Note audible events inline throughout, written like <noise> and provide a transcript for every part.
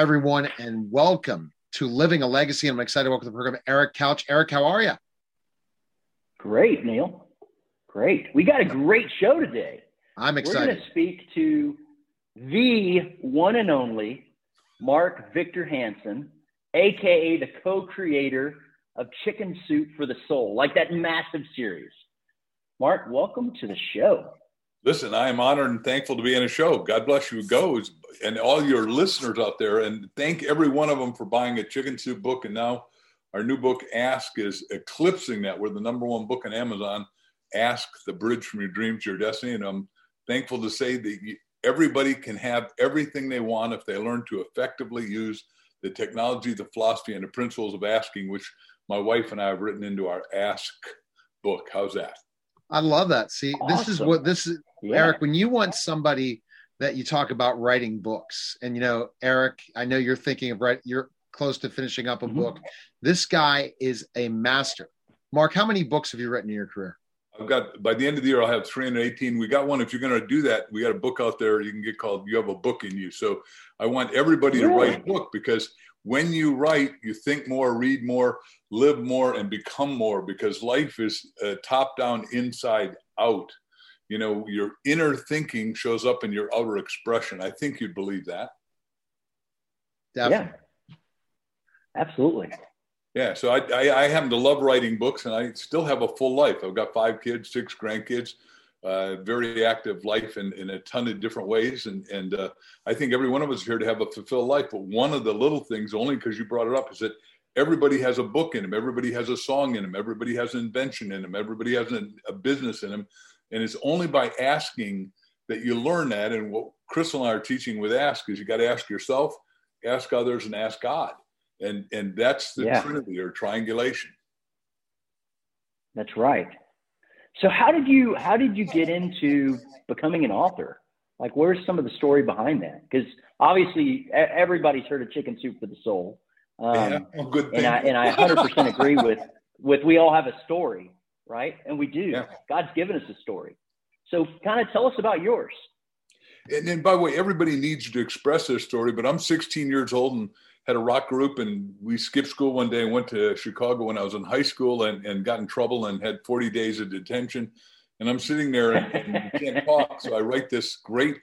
Hi, everyone, and welcome to Living a Legacy. I'm excited to welcome to the program Eric Couch. Eric, how are you? Great, Neil. Great. We got a great show today. I'm excited. We're going to speak to the one and only Mark Victor Hansen, aka the co-creator of Chicken Soup for the Soul, like that massive series. Mark, welcome to the show. Listen, I am honored and thankful to be in a show. God bless you, goes, and all your listeners out there. And thank every one of them for buying a chicken soup book. And now our new book, Ask, is eclipsing that. We're the number one book on Amazon. Ask the bridge from your dreams to your destiny. And I'm thankful to say that everybody can have everything they want if they learn to effectively use the technology, the philosophy, and the principles of asking, which my wife and I have written into our Ask book. How's that? I love that. See, this is what this is, Yeah. Eric. When you want somebody that you talk about writing books, and you know, Eric, I know you're thinking of write. You're close to finishing up a Mhm. book. This guy is a master. Mark, how many books have you written in your career? I've got by the end of the year, I'll have 318. We got one. If you're going to do that, we got a book out there you can get called "You Have a Book in You." So I want everybody to write a book because when you write, you think more, read more, live more, and become more. Because life is uh, top down, inside out. You know, your inner thinking shows up in your outer expression. I think you'd believe that. Definitely. Yeah. Absolutely. Yeah, so I, I, I happen to love writing books, and I still have a full life. I've got five kids, six grandkids, uh, very active life in, in a ton of different ways, and and uh, I think every one of us is here to have a fulfilled life. But one of the little things, only because you brought it up, is that everybody has a book in them, everybody has a song in them, everybody has an invention in them, everybody has a, a business in them, and it's only by asking that you learn that. And what Crystal and I are teaching with Ask is you got to ask yourself, ask others, and ask God and and that's the Yeah. trinity or triangulation That's right. So how did you how did you get into becoming an author? Like where's some of the story behind that? Because obviously everybody's heard of Chicken Soup for the Soul. Um, yeah well, good thing and I and I 100% agree with with we all have a story, right? And we do. Yeah. God's given us a story. So kind of tell us about yours. and, and by the way everybody needs to express their story but i'm 16 years old and had a rock group and we skipped school one day and went to chicago when i was in high school and, and got in trouble and had 40 days of detention and i'm sitting there and, and can't talk so i write this great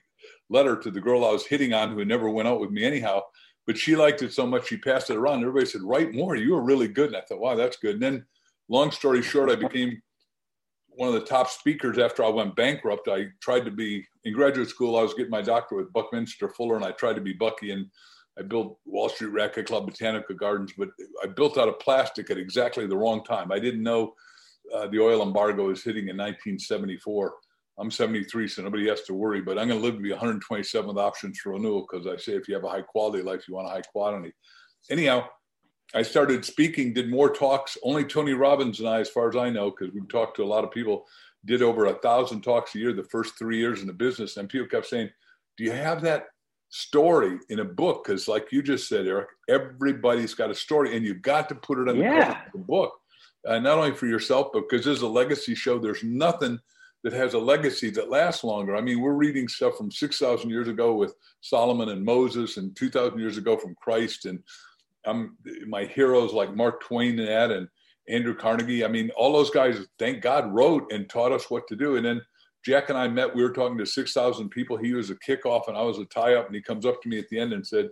letter to the girl i was hitting on who never went out with me anyhow but she liked it so much she passed it around everybody said write more you were really good and i thought wow that's good and then long story short i became one of the top speakers after I went bankrupt. I tried to be in graduate school. I was getting my doctorate with Buckminster Fuller, and I tried to be Bucky. And I built Wall Street Racquet Club, Botanical Gardens, but I built out of plastic at exactly the wrong time. I didn't know uh, the oil embargo was hitting in 1974. I'm 73, so nobody has to worry. But I'm going to live to be 127 with options for renewal because I say if you have a high quality life, you want a high quantity. Anyhow, I started speaking, did more talks. Only Tony Robbins and I, as far as I know, because we've talked to a lot of people, did over a thousand talks a year the first three years in the business. And people kept saying, Do you have that story in a book? Because, like you just said, Eric, everybody's got a story and you've got to put it on the Yeah. cover of the book. Uh, not only for yourself, but because this is a legacy show, there's nothing that has a legacy that lasts longer. I mean, we're reading stuff from 6,000 years ago with Solomon and Moses and 2,000 years ago from Christ. And I'm my heroes like Mark Twain and that and Andrew Carnegie. I mean, all those guys, thank God, wrote and taught us what to do. And then Jack and I met. We were talking to six thousand people. He was a kickoff, and I was a tie-up. And he comes up to me at the end and said,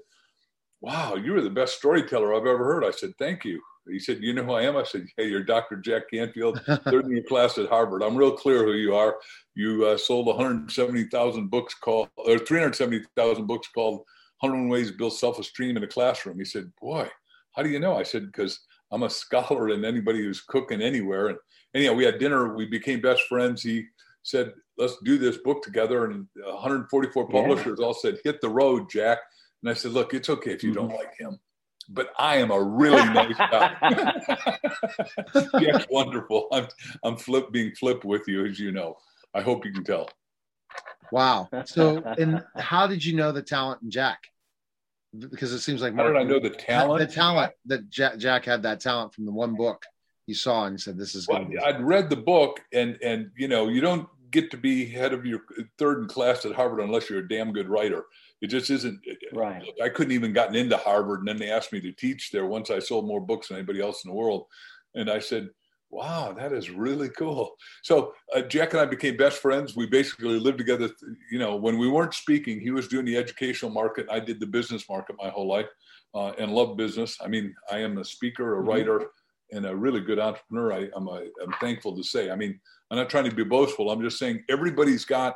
"Wow, you were the best storyteller I've ever heard." I said, "Thank you." He said, "You know who I am?" I said, "Hey, you're Dr. Jack Canfield, <laughs> third in your class at Harvard. I'm real clear who you are. You uh, sold 170,000 books called, or 370,000 books called 101 Ways to Build Self-Esteem in a Classroom." He said, "Boy, how do you know?" I said, "Because I'm a scholar, and anybody who's cooking anywhere." And anyhow, we had dinner. We became best friends. He said, "Let's do this book together." And 144 Yeah. publishers all said, "Hit the road, Jack." And I said, "Look, it's okay if you don't like him, but I am a really nice guy." <laughs> Jack's wonderful. I'm I'm flip being flipped with you, as you know. I hope you can tell. Wow. So, <laughs> and how did you know the talent in Jack? Because it seems like How did I know the talent? The talent that Jack, Jack had that talent from the one book you saw and you said, "This is Well, going to be." I'd read the book, and and you know, you don't get to be head of your third in class at Harvard unless you're a damn good writer. It just isn't. Right. I couldn't even gotten into Harvard, and then they asked me to teach there once I sold more books than anybody else in the world. And I said, wow, that is really cool. So uh, Jack and I became best friends. We basically lived together. You know, when we weren't speaking, he was doing the educational market. I did the business market my whole life uh, and love business. I mean, I am a speaker, a mm-hmm. writer, and a really good entrepreneur. I, am a, I'm thankful to say. I mean, I'm not trying to be boastful. I'm just saying everybody's got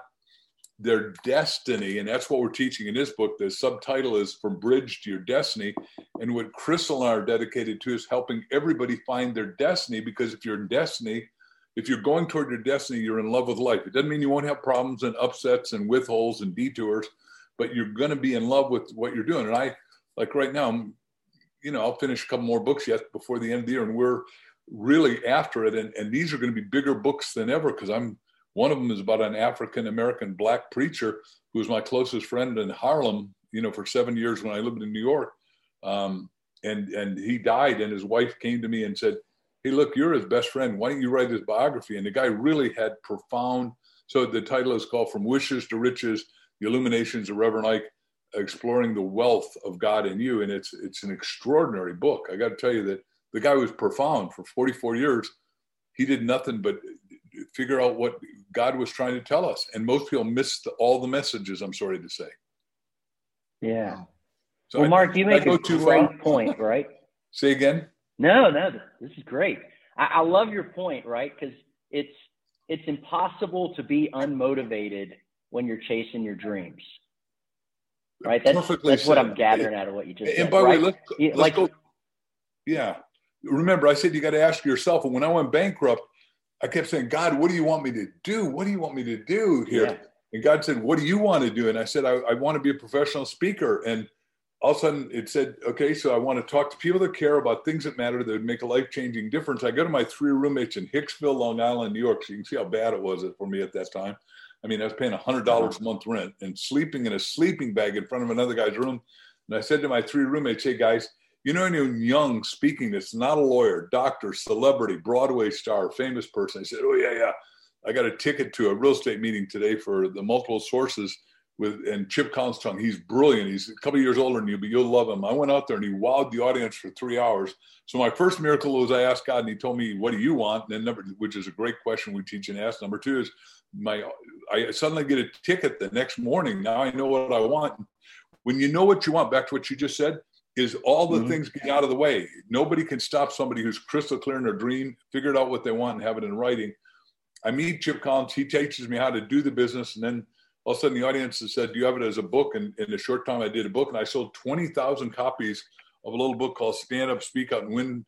their destiny. And that's what we're teaching in this book. The subtitle is From Bridge to Your Destiny. And what Chris and I are dedicated to is helping everybody find their destiny because if you're in destiny, if you're going toward your destiny, you're in love with life. It doesn't mean you won't have problems and upsets and withholds and detours, but you're going to be in love with what you're doing. And I, like right now, I'm, you know, I'll finish a couple more books yet before the end of the year, and we're really after it. And, and these are going to be bigger books than ever because I'm one of them is about an African American black preacher who was my closest friend in Harlem, you know, for seven years when I lived in New York. Um, and and he died, and his wife came to me and said, "Hey, look, you're his best friend. Why don't you write his biography?" And the guy really had profound. So the title is called "From Wishes to Riches: The Illuminations of Reverend Ike." exploring the wealth of God in you and it's it's an extraordinary book I got to tell you that the guy was profound for 44 years he did nothing but figure out what God was trying to tell us. And most people missed all the messages, I'm sorry to say. Yeah. So well, I, Mark, you make a great point, right? <laughs> Say again? No, no, this is great. I, I love your point, right? Because it's it's impossible to be unmotivated when you're chasing your dreams. Right? That's, Perfectly that's what I'm gathering out of what you just and said. And by the right? way, let's, let's like, go. Yeah. Remember, I said you got to ask yourself, and when I went bankrupt, I kept saying, God, what do you want me to do? What do you want me to do here? Yeah. And God said, What do you want to do? And I said, I, I want to be a professional speaker. And all of a sudden it said, Okay, so I want to talk to people that care about things that matter that would make a life changing difference. I go to my three roommates in Hicksville, Long Island, New York. So you can see how bad it was for me at that time. I mean, I was paying $100 a month rent and sleeping in a sleeping bag in front of another guy's room. And I said to my three roommates, Hey guys, you know anyone young speaking that's not a lawyer, doctor, celebrity, Broadway star, famous person? I said, Oh, yeah, yeah. I got a ticket to a real estate meeting today for the multiple sources with and Chip Tongue. He's brilliant. He's a couple years older than you, but you'll love him. I went out there and he wowed the audience for three hours. So my first miracle was I asked God and he told me, What do you want? And then number which is a great question we teach and ask. Number two is my I suddenly get a ticket the next morning. Now I know what I want. When you know what you want, back to what you just said, is all the mm-hmm. things get out of the way. Nobody can stop somebody who's crystal clear in their dream, figured out what they want, and have it in writing. I meet Chip Collins. He teaches me how to do the business, and then all of a sudden the audience has said, "Do you have it as a book?" And in a short time, I did a book, and I sold twenty thousand copies of a little book called "Stand Up, Speak Out, and Win."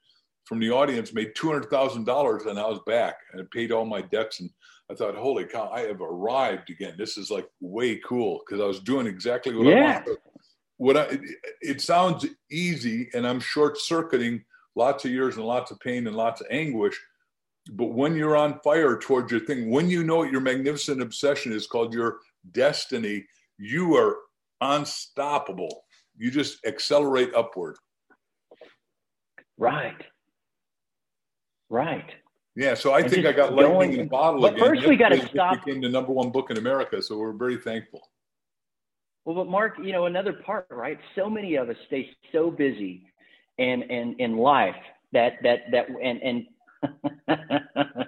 From the audience, made two hundred thousand dollars, and I was back, and paid all my debts. And I thought, "Holy cow! I have arrived again. This is like way cool." Because I was doing exactly what yeah. I wanted what I, it sounds easy and I'm short circuiting lots of years and lots of pain and lots of anguish. But when you're on fire towards your thing, when you know what your magnificent obsession is called your destiny, you are unstoppable. You just accelerate upward. Right. Right. Yeah, so I and think I got lightning going, in a bottle but again. First, we got to stop. Became the number one book in America, so we're very thankful. Well, but Mark, you know, another part, right? So many of us stay so busy and and in life that that that and and <laughs>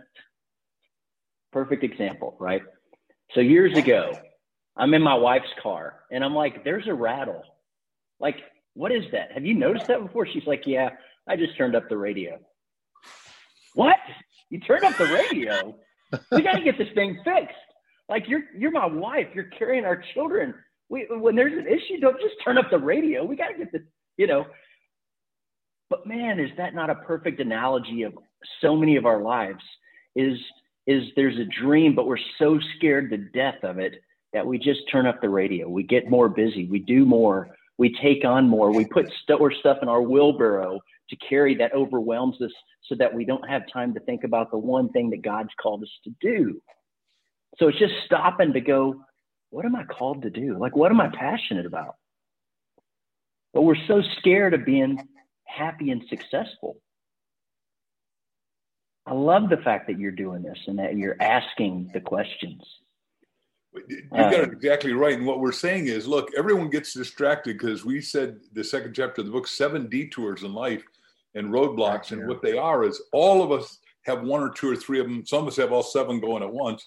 perfect example, right? So years ago, I'm in my wife's car and I'm like, there's a rattle. Like, what is that? Have you noticed that before? She's like, Yeah, I just turned up the radio. What? You turned up the radio? We gotta get this thing fixed. Like you're you're my wife. You're carrying our children we, when there's an issue, don't just turn up the radio. We got to get the, you know. But man, is that not a perfect analogy of so many of our lives? Is is there's a dream, but we're so scared to death of it that we just turn up the radio. We get more busy. We do more. We take on more. We put more stuff in our wheelbarrow to carry that overwhelms us so that we don't have time to think about the one thing that God's called us to do. So it's just stopping to go, what am I called to do? Like, what am I passionate about? But we're so scared of being happy and successful. I love the fact that you're doing this and that you're asking the questions. You got it um, exactly right. And what we're saying is, look, everyone gets distracted because we said the second chapter of the book, seven detours in life and roadblocks. And what they are is all of us have one or two or three of them. Some of us have all seven going at once.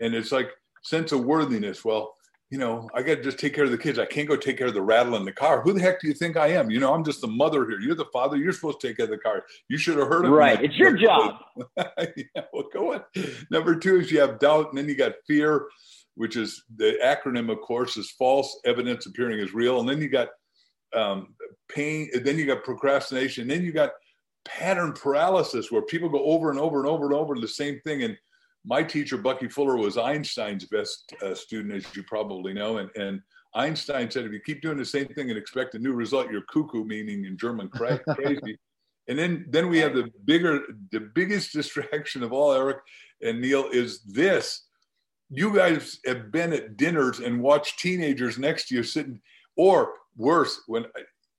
And it's like sense of worthiness. Well, you know, I got to just take care of the kids. I can't go take care of the rattle in the car. Who the heck do you think I am? You know, I'm just the mother here. You're the father. You're supposed to take care of the car. You should have heard of Right. It's your <laughs> job. yeah, well, go on. Number two is you have doubt, and then you got fear, which is the acronym, of course, is false evidence appearing as real. And then you got um, pain. Then you got procrastination. And then you got pattern paralysis, where people go over and over and over and over the same thing. And my teacher, Bucky Fuller, was Einstein's best uh, student, as you probably know. And, and Einstein said, if you keep doing the same thing and expect a new result, you're cuckoo, meaning in German, <laughs> crazy. and then, then we have the bigger, the biggest <laughs> distraction of all, Eric and Neil, is this. You guys have been at dinners and watched teenagers next to you sitting, or worse, when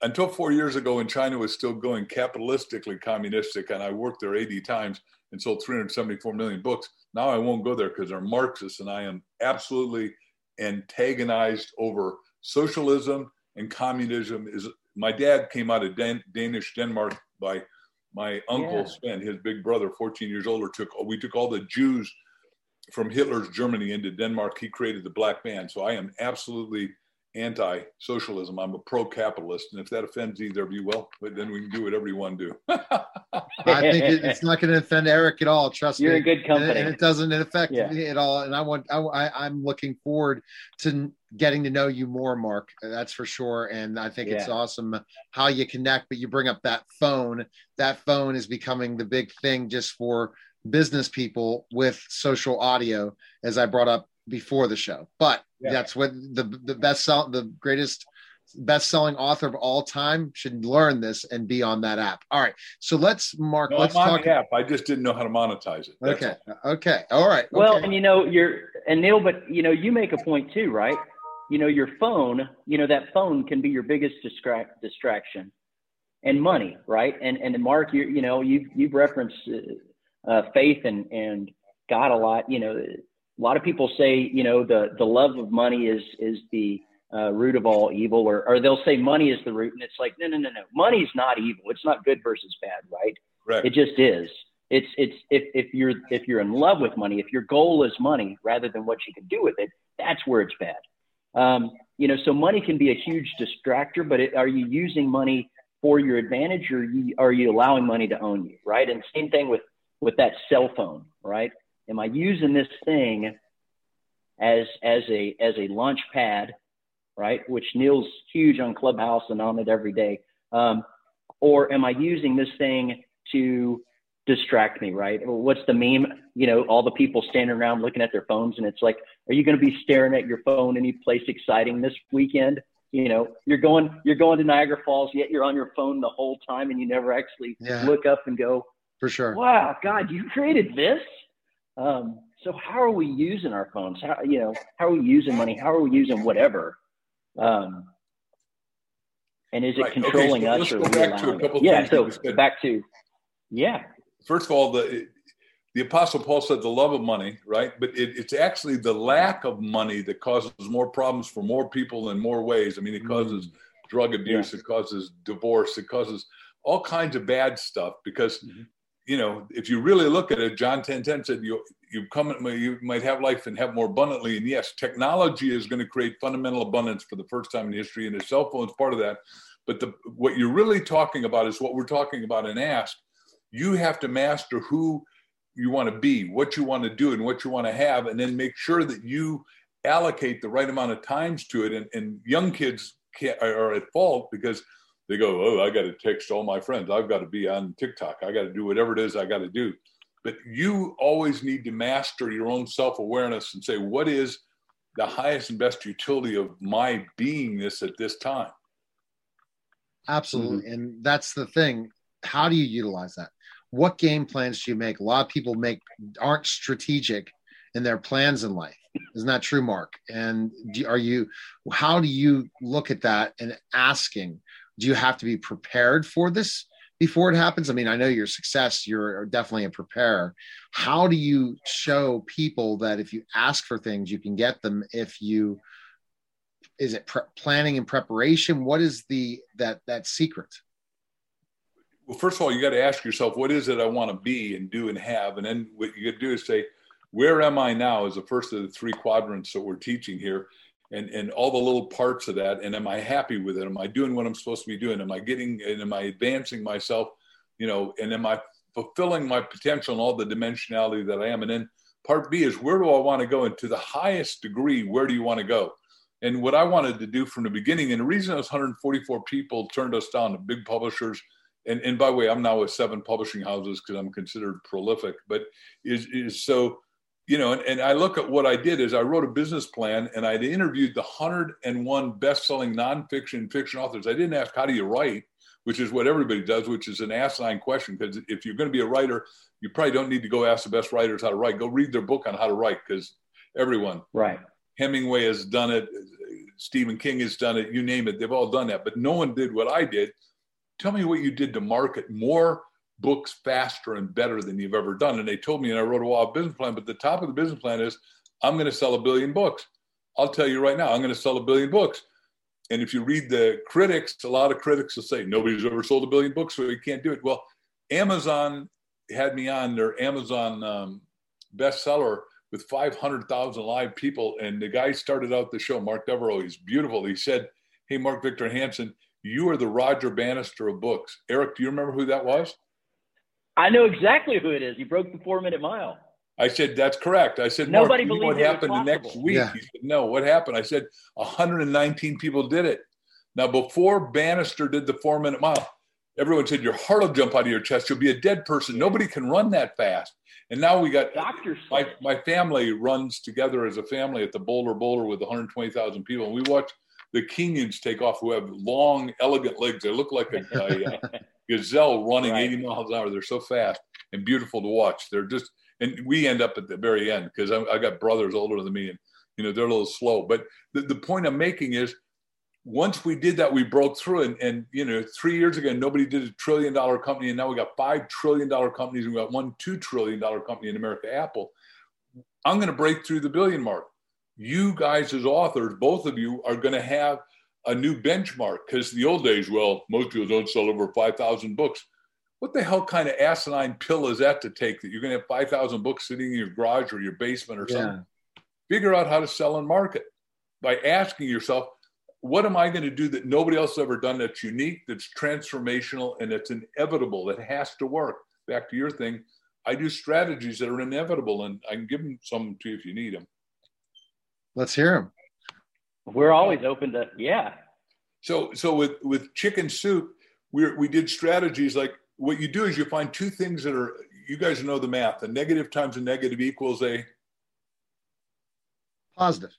until four years ago, when China was still going capitalistically communistic, and I worked there 80 times and sold 374 million books now I won't go there because they're Marxists, and I am absolutely antagonized over socialism and communism. Is my dad came out of Dan- Danish Denmark by my uncle yeah. Sven, his big brother, 14 years older, took we took all the Jews from Hitler's Germany into Denmark. He created the black man. So I am absolutely anti-socialism. I'm a pro-capitalist, and if that offends either of you, well, then we can do whatever you want to do. I think it, it's not going to offend Eric at all. Trust You're me. You're in good company, and, and, it doesn't affect yeah. me at all. And I want, I, am looking forward to getting to know you more, Mark. That's for sure. And I think yeah. it's awesome how you connect. But you bring up that phone. That phone is becoming the big thing just for business people with social audio, as I brought up before the show. But yeah. that's what the the best sell the greatest best selling author of all time should learn this and be on that app. All right. So let's mark no, let's I'm talk app. I just didn't know how to monetize it. That's okay. All. Okay. All right. Well, okay. and you know, you're and Neil, but you know, you make a point too, right? You know, your phone, you know, that phone can be your biggest distract distraction and money, right? And and Mark, you you know, you've you've referenced uh, uh, faith and and God a lot. You know, a lot of people say, you know, the the love of money is is the uh, root of all evil, or or they'll say money is the root, and it's like, no, no, no, no, money's not evil. It's not good versus bad, right? Right. It just is. It's it's if if you're if you're in love with money, if your goal is money rather than what you can do with it, that's where it's bad. Um, you know, so money can be a huge distractor, but it, are you using money for your advantage, or are you, are you allowing money to own you, right? And same thing with with that cell phone, right? Am I using this thing as as a as a launch pad, right? Which Neil's huge on Clubhouse and on it every day. Um, or am I using this thing to distract me, right? What's the meme? You know, all the people standing around looking at their phones, and it's like, are you going to be staring at your phone any place exciting this weekend? You know, you're going you're going to Niagara Falls, yet you're on your phone the whole time, and you never actually yeah. look up and go, for sure. Wow, God, you created this. Um, so how are we using our phones? How you know how are we using money? How are we using whatever? Um, and is it right. controlling okay, so us or back to a couple yeah? So back to yeah. First of all, the the apostle Paul said the love of money, right? But it, it's actually the lack of money that causes more problems for more people in more ways. I mean, it causes mm. drug abuse, yeah. it causes divorce, it causes all kinds of bad stuff because mm-hmm you know, if you really look at it, John 10 10 said you you come you might have life and have more abundantly. And yes, technology is going to create fundamental abundance for the first time in history, and the cell phone is part of that. But the what you're really talking about is what we're talking about in Ask. You have to master who you want to be, what you want to do, and what you want to have, and then make sure that you allocate the right amount of times to it. And, and young kids are at fault because they go, oh, I got to text all my friends. I've got to be on TikTok. I got to do whatever it is I got to do. But you always need to master your own self awareness and say, what is the highest and best utility of my beingness at this time? Absolutely. Mm-hmm. And that's the thing. How do you utilize that? What game plans do you make? A lot of people make aren't strategic in their plans in life. Isn't that true, Mark? And do, are you? How do you look at that and asking? Do you have to be prepared for this before it happens? I mean, I know your success, you're definitely a preparer. How do you show people that if you ask for things, you can get them if you is it pre- planning and preparation? What is the that that secret? Well, first of all, you got to ask yourself, what is it I want to be and do and have? And then what you to do is say, where am I now? Is the first of the three quadrants that we're teaching here and and all the little parts of that and am i happy with it? Am i doing what i'm supposed to be doing? Am i getting and am i advancing myself you know and am i fulfilling my potential and all the dimensionality that i am? And then part b is where do i want to go? And to the highest degree where do you want to go? And what i wanted to do from the beginning and the reason those 144 people turned us down the big publishers and, and by the way i'm now with seven publishing houses because i'm considered prolific but is is so you know, and, and I look at what I did is I wrote a business plan and I interviewed the 101 best-selling nonfiction fiction authors. I didn't ask how do you write, which is what everybody does, which is an asinine question. Because if you're going to be a writer, you probably don't need to go ask the best writers how to write. Go read their book on how to write because everyone, right? Hemingway has done it. Stephen King has done it. You name it, they've all done that. But no one did what I did. Tell me what you did to market more books faster and better than you've ever done. And they told me, and I wrote a wild business plan, but the top of the business plan is I'm going to sell a billion books. I'll tell you right now, I'm going to sell a billion books. And if you read the critics, a lot of critics will say nobody's ever sold a billion books, so you can't do it. Well, Amazon had me on their Amazon um, bestseller with 500,000 live people. And the guy started out the show, Mark Devereaux, he's beautiful. He said, Hey, Mark Victor Hansen, you are the Roger Bannister of books. Eric, do you remember who that was? I know exactly who it is. He broke the four minute mile. I said, that's correct. I said, nobody Mark, believed what happened the next week. Yeah. He said, no, what happened? I said, 119 people did it. Now, before Bannister did the four minute mile, everyone said, your heart will jump out of your chest. You'll be a dead person. Nobody can run that fast. And now we got doctors. My, my family runs together as a family at the Bolder Boulder with 120,000 people. And we watch the Kenyans take off who have long, elegant legs. They look like a, a, uh, <laughs> gazelle running right. 80 miles an hour. They're so fast and beautiful to watch. They're just, and we end up at the very end because I, I, got brothers older than me and, you know, they're a little slow. But the, the point I'm making is once we did that, we broke through. And, and, you know, three years ago, nobody did a trillion dollar company. And now we got $5 trillion companies. And we got one $2 trillion company in America, Apple. I'm going to break through the billion mark. You guys, as authors, both of you are going to have a new benchmark because the old days, well, most people don't sell over 5,000 books. What the hell kind of asinine pill is that to take that you're going to have 5,000 books sitting in your garage or your basement or yeah. something? Figure out how to sell and market by asking yourself, what am I going to do that nobody else has ever done that's unique, that's transformational, and that's inevitable, that has to work? Back to your thing, I do strategies that are inevitable, and I can give them some to you if you need them. Let's hear them. We're always open to yeah. So so with with chicken soup, we we did strategies like what you do is you find two things that are you guys know the math. A negative times a negative equals a positive.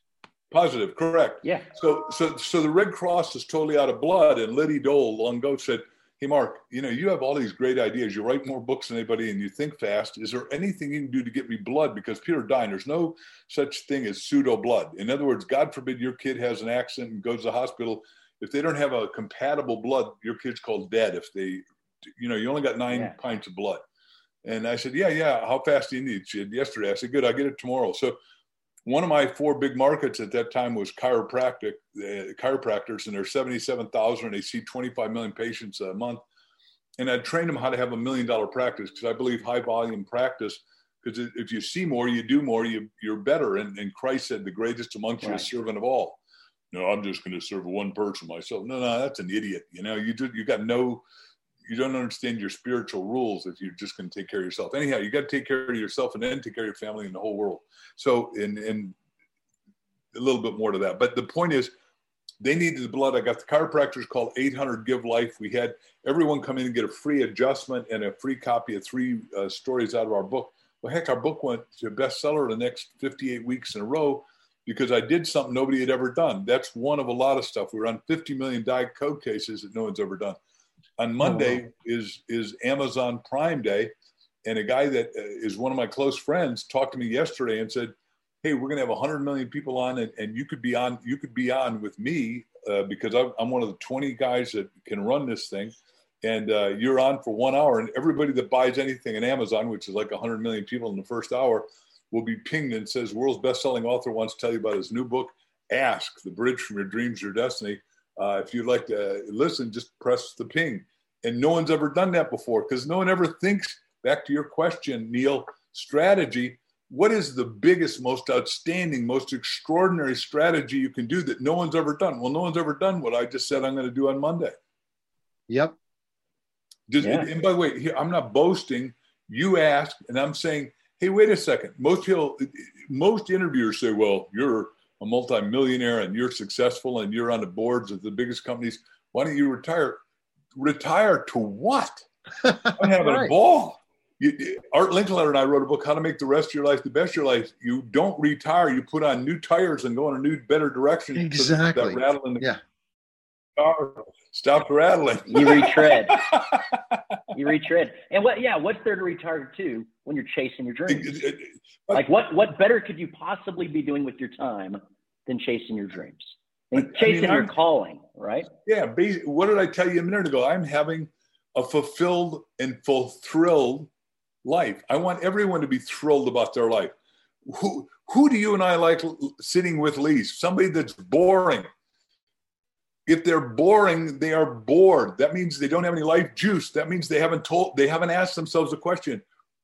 Positive, correct. Yeah. So so so the Red Cross is totally out of blood, and Liddy Dole long ago said hey mark you know you have all these great ideas. You write more books than anybody and you think fast. Is there anything you can do to get me blood? Because peter dying there's no such thing as pseudo blood. In other words god forbid your kid has an accident and goes to the hospital. If they don't have a compatible blood your kid's called dead. If they you know you only got nine yeah. pints of blood. And i said yeah yeah. How fast do you need? She said yesterday. I said good. I'll get it tomorrow. So one of my four big markets at that time was chiropractic uh, chiropractors, and there's 77,000, and they see 25 million patients a month. And I trained them how to have a million dollar practice because I believe high volume practice. Because if you see more, you do more, you, you're better. And, and Christ said, "The greatest amongst right. you is servant of all." No, I'm just going to serve one person myself. No, no, that's an idiot. You know, you just, you got no you don't understand your spiritual rules if you're just going to take care of yourself. Anyhow, you got to take care of yourself and then take care of your family and the whole world. So, and, and a little bit more to that. But the point is, they needed the blood. I got the chiropractors called 800 Give Life. We had everyone come in and get a free adjustment and a free copy of three uh, stories out of our book. Well, heck, our book went to bestseller the next 58 weeks in a row because I did something nobody had ever done. That's one of a lot of stuff. We are on 50 million Diet Coke cases that no one's ever done. On Monday oh, wow. is is Amazon Prime Day, and a guy that uh, one of my close friends talked to me yesterday and said, "Hey, we're going to have 100 million people on, and, and you could be on. You could be on with me uh, because I'm, I'm one of the 20 guys that can run this thing." and uh, you're on for one hour, and everybody that buys anything in Amazon, which is like 100 million people in the first hour, will be pinged and says, "World's best-selling author wants to tell you about his new book, Ask: The Bridge from Your Dreams to Your Destiny." Uh, if you'd like to listen, just press the ping. And no one's ever done that before because no one ever thinks. Back to your question, Neil. Strategy. What is the biggest, most outstanding, most extraordinary strategy you can do that no one's ever done? Well, no one's ever done what I just said I'm going to do on Monday. Yep. Does, yeah. And by the way, here, I'm not boasting. You ask, and I'm saying, hey, wait a second. Most people, most interviewers say, well, you're a multimillionaire and you're successful and you're on the boards of the biggest companies. Why don't you retire? Retire to what? <laughs> I'm having right. a ball. You, Art Linkletter and I wrote a book, How to Make the Rest of Your Life the Best of Your Life. You don't retire. You put on new tires and go in a new, better direction. Exactly. That rattle in the yeah. car stopped rattling. You retread. <laughs> you retread. And what? Yeah. What's there to retire to when you're chasing your dreams? like what? What better could you possibly be doing with your time than chasing your dreams and chasing I mean, your calling? Right. Yeah. What did I tell you a minute ago? I'm having a fulfilled and fulfilled life. I want everyone to be thrilled about their life. Who who do you and I like sitting with least? Somebody that's boring if they're boring, they are bored. That means they don't have any life juice. That means they haven't told, they haven't asked themselves a question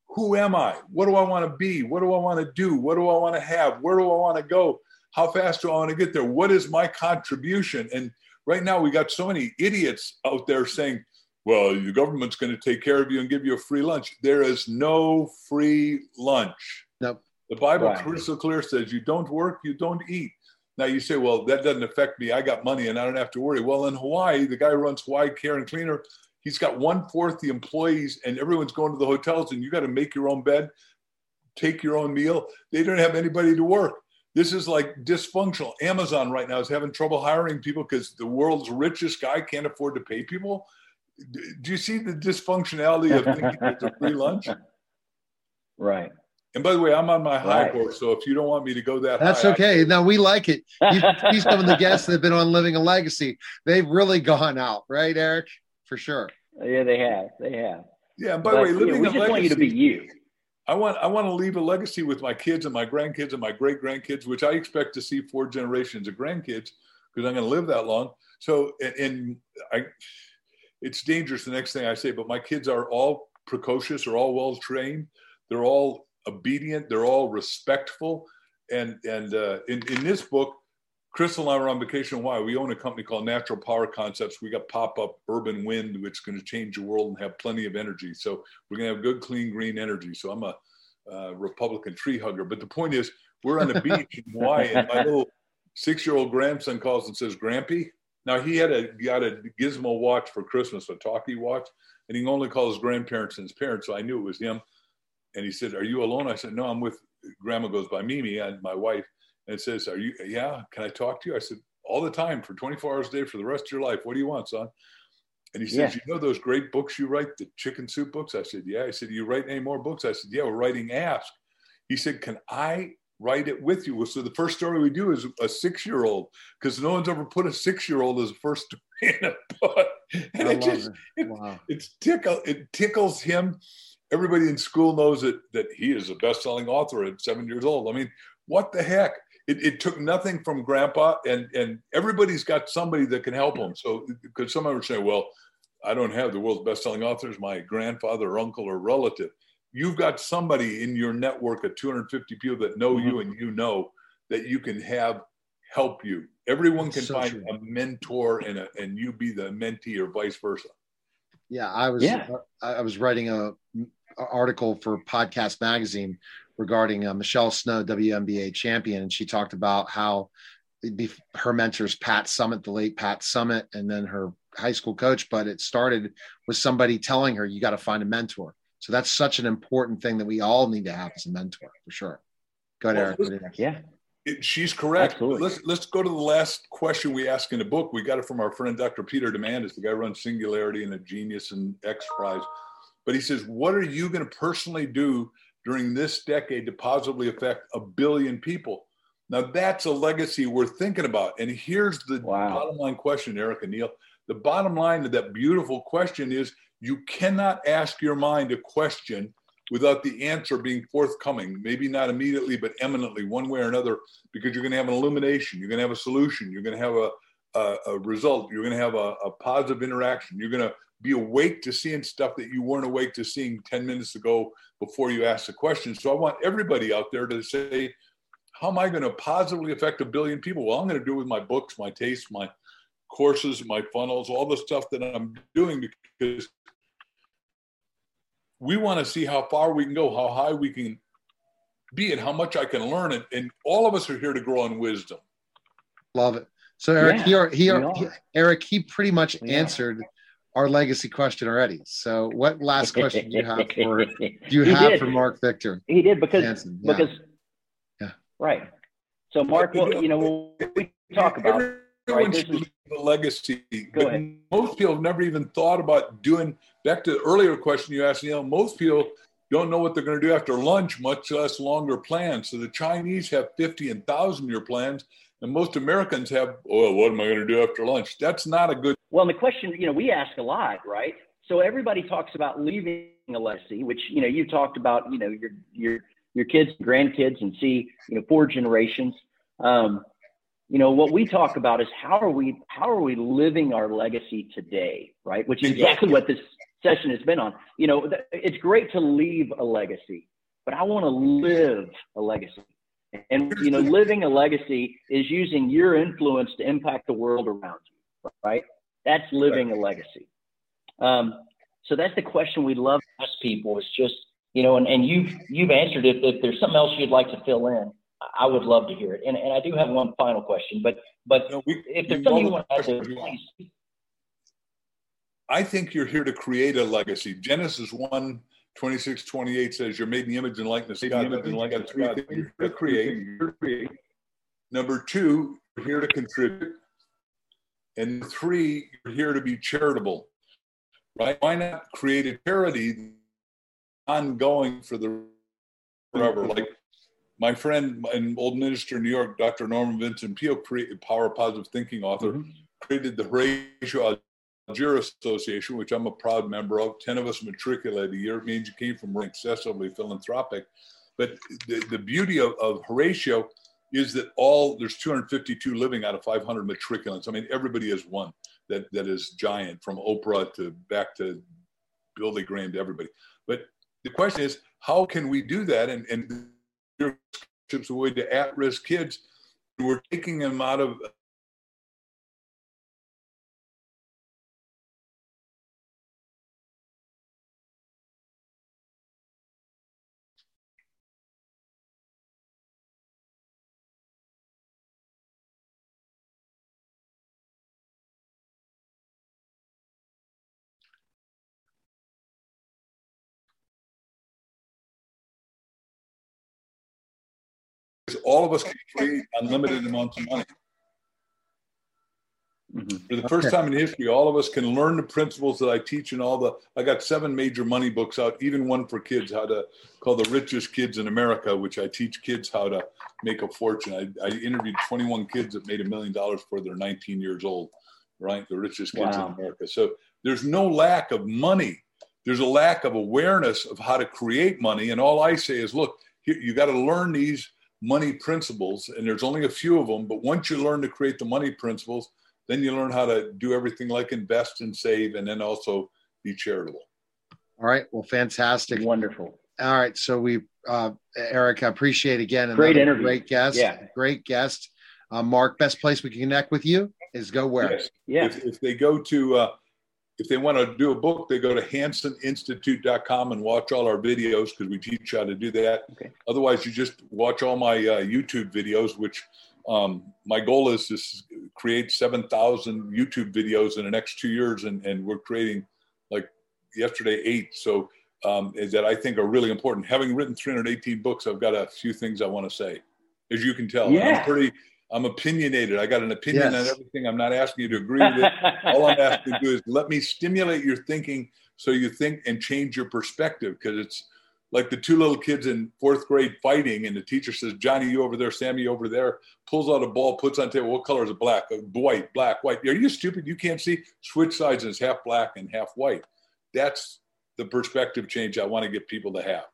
Who am I? What do I want to be? What do I want to do? What do I want to have? Where do I want to go? How fast do I want to get there? What is my contribution? And right now, we got so many idiots out there saying, well, the government's going to take care of you and give you a free lunch. There is no free lunch. Nope. The Bible crystal clear says you don't work, you don't eat. Now you say, well, that doesn't affect me. I got money and I don't have to worry. Well, in Hawaii, the guy who runs Hawaii Care and Cleaner, he's got one fourth the employees and everyone's going to the hotels and you got to make your own bed, take your own meal. They don't have anybody to work. This is like dysfunctional. Amazon right now is having trouble hiring people because the world's richest guy can't afford to pay people. Do you see the dysfunctionality of thinking it's a free <laughs> lunch? Right. And by the way, I'm on my high right. horse, so if you don't want me to go that high- that's high, okay. No, we like it. <laughs> You see some of the guests that have been on Living a Legacy. They've really gone out, right, Eric? For sure. Yeah, they have. They have. Yeah. And by the way, living you know, we a just legacy, want you to be you. I want I want to leave a legacy with my kids and my grandkids and my great grandkids, which I expect to see four generations of grandkids because I'm going to live that long. So, and, and I, it's dangerous. The next thing I say, but my kids are all precocious, are all well trained. They're all obedient. They're all respectful. And and uh, in in this book, Crystal and I were on vacation. Why? We own a company called Natural Power Concepts. We got pop up urban wind, which is going to change the world and have plenty of energy. So we're going to have good, clean, green energy. So I'm a uh, Republican tree hugger. But the point is, we're on the beach in Hawaii, and my little six-year-old grandson calls and says, "Grampy." Now he had a got a Gizmo watch for Christmas, a talkie watch, and he only calls his grandparents and his parents. So I knew it was him and he said, "Are you alone?" I said, "No, I'm with Grandma goes by Mimi and my wife." And it says, "Are you? Yeah, can I talk to you?" I said, "All the time for 24 hours a day for the rest of your life. What do you want, son?" And he says, yeah. "You know those great books you write, the chicken soup books?" I said, "Yeah." I said, "You write any more books?" I said, "Yeah, we're writing Ask." He said, "Can I write it with you?" Well, so the first story we do is a six-year-old because no one's ever put a six-year-old as a first story <laughs> in a book, and I it just it. Wow. it's tickle it tickles him everybody in school knows that that he is a best-selling author at seven years old. I mean, what the heck? It, it took nothing from grandpa, and and everybody's got somebody that can help them. So, because some would say, well, I don't have the world's best-selling authors, my grandfather, or uncle, or relative. You've got somebody in your network of 250 people that know mm-hmm. you and you know that you can have help you. Everyone can so find true. a mentor and a, and you be the mentee or vice versa. Yeah, I was yeah. I was writing a article for Podcast Magazine regarding uh, Michelle Snow, WNBA champion, and she talked about how be, her mentors Pat Summitt, the late Pat Summitt, and then her high school coach. But it started with somebody telling her, "You got to find a mentor." So that's such an important thing that we all need to have as a mentor, for sure. Go ahead, well, Eric. Yeah. It, she's correct. Absolutely. Let's let's go to the last question we ask in the book. We got it from our friend Dr. Peter Diamandis, the guy who runs Singularity and a Genius and X Prize. But he says, what are you going to personally do during this decade to positively affect a billion people? Now, that's a legacy we're thinking about. And here's the wow. bottom line question, Eric and Neil the bottom line of that beautiful question is you cannot ask your mind a question without the answer being forthcoming, maybe not immediately, but eminently, one way or another, because you're going to have an illumination, you're going to have a solution, you're going to have a, a, a result, you're going to have a, a positive interaction, you're going to be awake to seeing stuff that you weren't awake to seeing 10 minutes ago before you asked the question. So I want everybody out there to say, how am I going to positively affect a billion people? Well, I'm going to do it with my books, my tastes, my courses, my funnels, all the stuff that I'm doing because we want to see how far we can go, how high we can be, and how much I can learn. And, and all of us are here to grow in wisdom. Love it. So Eric, yeah, he, he, he, Eric, he pretty much yeah. answered our legacy question already. So, what last question do you have <laughs> for do you he have did. for Mark Victor? He did because yeah. because yeah, right. So, Mark, well, you know, we talk about everyone right, should the legacy. Go ahead. Most people have never even thought about doing. Back to the earlier question you asked, you know, most people don't know what they're going to do after lunch, much less longer plans. So the Chinese have 50 and 1,000 year plans, and most Americans have, well, what am I going to do after lunch? That's not a good. Well, the question, you know, we ask a lot, right? So everybody talks about leaving a legacy, which, you know, you talked about, you know, your, your, your kids, grandkids, and see, you know, four generations. Um, you know what we talk about is how are we how are we living our legacy today right which is exactly what this session has been on you know it's great to leave a legacy but i want to live a legacy and you know living a legacy is using your influence to impact the world around you right that's living a legacy um, so that's the question we love to ask people is just you know and, and you've you've answered it if there's something else you'd like to fill in I would love to hear it. And, and I do have one final question, but but no, we, if there's something you want to add, please. I think you're here to create a legacy. Genesis 1, 26, 28 says you're made in the image and likeness of God. Image and likeness three God. things to create. Create. Number two, you're here to contribute. And three, you're here to be charitable. Right? Why not create a charity ongoing for the forever? Like my friend and old minister in New York, Dr. Norman Vincent Peale, Power Positive Thinking author, mm-hmm. created the Horatio Algiers Association, which I'm a proud member of. 10 of us matriculated a year. It means you came from excessively philanthropic. But the, the beauty of, of Horatio is that all there's 252 living out of 500 matriculants. I mean, everybody is one that, that is giant from Oprah to back to Billy Graham to everybody. But the question is, how can we do that? And, and scholarships away to at-risk kids. We're taking them out of all of us can create unlimited amounts of money. Mm-hmm. For the first okay. time in history, all of us can learn the principles that I teach in all the. I got seven major money books out, even one for kids, how to call the richest kids in America, which I teach kids how to make a fortune. I, I interviewed 21 kids that made a million dollars before they're 19 years old, right? The richest kids wow. in America. So there's no lack of money. There's a lack of awareness of how to create money. And all I say is, look, you got to learn these money principles, and there's only a few of them. But once you learn to create the money principles, then you learn how to do everything like invest and save, and then also be charitable. All right. Well, fantastic. Wonderful. All right. So we, uh, Eric, I appreciate again. Great interview. Great guest. Yeah. Great guest. Uh, Mark, best place we can connect with you is go where? Yes. Yeah. If, if, they go to uh, if they want to do a book, they go to hanseninstitute.com and watch all our videos because we teach how to do that. Okay. Otherwise, you just watch all my uh, YouTube videos, which um, my goal is to create 7,000 YouTube videos in the next two years. And, and we're creating like yesterday, eight. So um, that I think are really important. Having written 318 books, I've got a few things I want to say. As you can tell, yeah. I'm pretty I'm opinionated. I got an opinion yes. on everything. I'm not asking you to agree with it. All I'm asking you to do is let me stimulate your thinking so you think and change your perspective because it's like the two little kids in fourth grade fighting, and the teacher says, "Johnny, you over there, Sammy over there." Pulls out a ball, puts on table. What color is it? Black, uh, white, black, white. Are you stupid? You can't see. Switch sides and it's half black and half white. That's the perspective change I want to get people to have.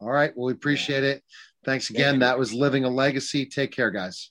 All right. Well, we appreciate it. Thanks again. Thank that was living a legacy. Take care, guys.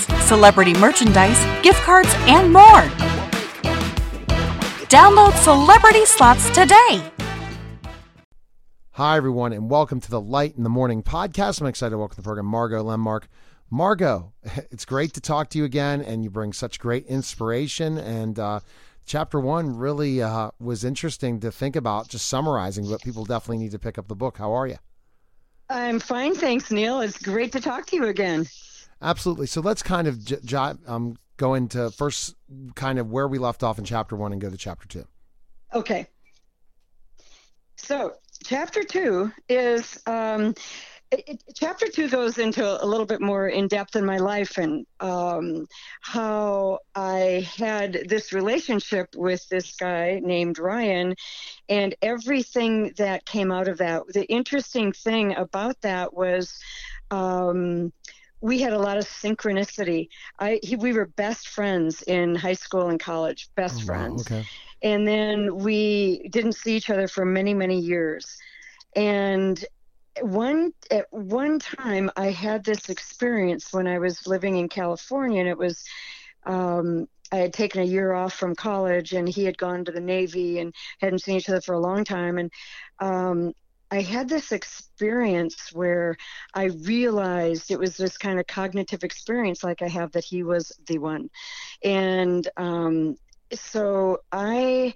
celebrity merchandise, gift cards, and more. Download Celebrity Slots today. Hi, everyone, and welcome to the Light in the Mourning podcast. I'm excited to welcome the program Margo Lenmark. Margo, <laughs> it's great to talk to you again, and you bring such great inspiration. And uh, chapter one really uh, was interesting to think about, just summarizing, but people definitely need to pick up the book. How are you? I'm fine, thanks, Neil. It's great to talk to you again. Absolutely. So let's kind of j- j- um, go into first kind of where we left off in chapter one and go to chapter two. Okay. So, chapter two is um, it, chapter two goes into a little bit more in depth in my life and um, how I had this relationship with this guy named Ryan, and everything that came out of that. The interesting thing about that was. Um, we had a lot of synchronicity. I he, we were best friends in high school and college, best oh, friends. Wow, okay. And then we didn't see each other for many many years. And one at one time I had this experience when I was living in California and it was um, I had taken a year off from college and he had gone to the Navy and hadn't seen each other for a long time and um, I had this experience where I realized it was this kind of cognitive experience like I have that he was the one. And um, so I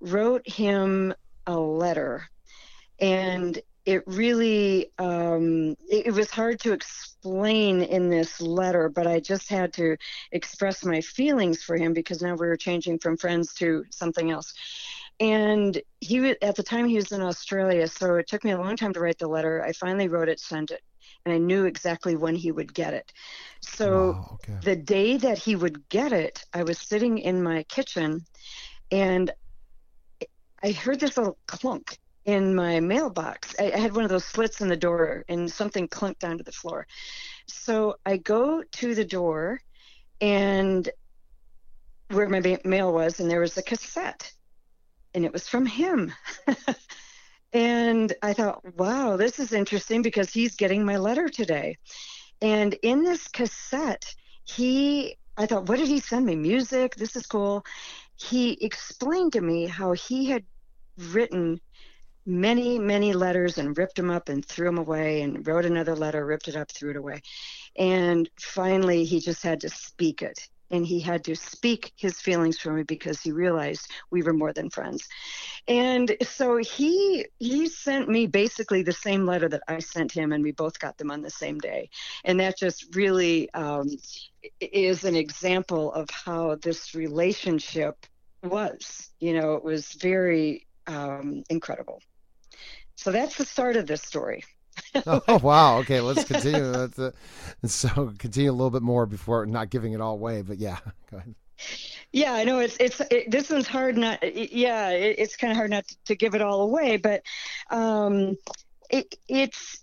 wrote him a letter. And it really um, it, it was hard to explain in this letter but i just had to express my feelings for him because now we were changing from friends to something else and he at the time he was in Australia, so it took me a long time to write the letter. I finally wrote it, sent it, and I knew exactly when he would get it. So wow, okay. the day that he would get it, I was sitting in my kitchen, and I heard this little clunk in my mailbox. I, I had one of those slits in the door, and something clunked onto the floor. So I go to the door, and where my mail was, and there was a cassette and it was from him. <laughs> and I thought, wow, this is interesting because he's getting my letter today. And in this cassette, he, I thought, what did he send me? Music? This is cool. He explained to me how he had written many, many letters and ripped them up and threw them away and wrote another letter, ripped it up, threw it away. And finally, he just had to speak it and he had to speak his feelings for me because he realized we were more than friends. And so he he sent me basically the same letter that I sent him, and we both got them on the same day. And that just really um, is an example of how this relationship was. You know, it was very um, incredible. So that's the start of this story. <laughs> oh <laughs> wow! Okay, let's continue. let's, uh, so continue a little bit more before not giving it all away. But yeah, <laughs> go ahead. Yeah, I know it's it's it, this one's hard not. Yeah, it, it's kind of hard not to, to, give it all away, but um, it, it's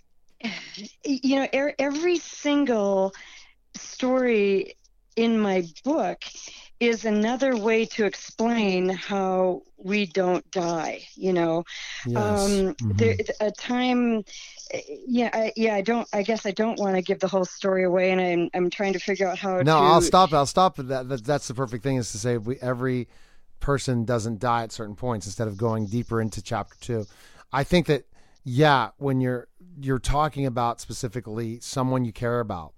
you know er, every single story in my book is another way to explain how we don't die you know yes. um, mm-hmm. there, a time yeah I, yeah i don't i guess i don't want to give the whole story away and i'm, I'm trying to figure out how to. no to... i'll stop i'll stop that, that that's the perfect thing is to say we every person doesn't die at certain points instead of going deeper into chapter two i think that yeah when you're you're talking about specifically someone you care about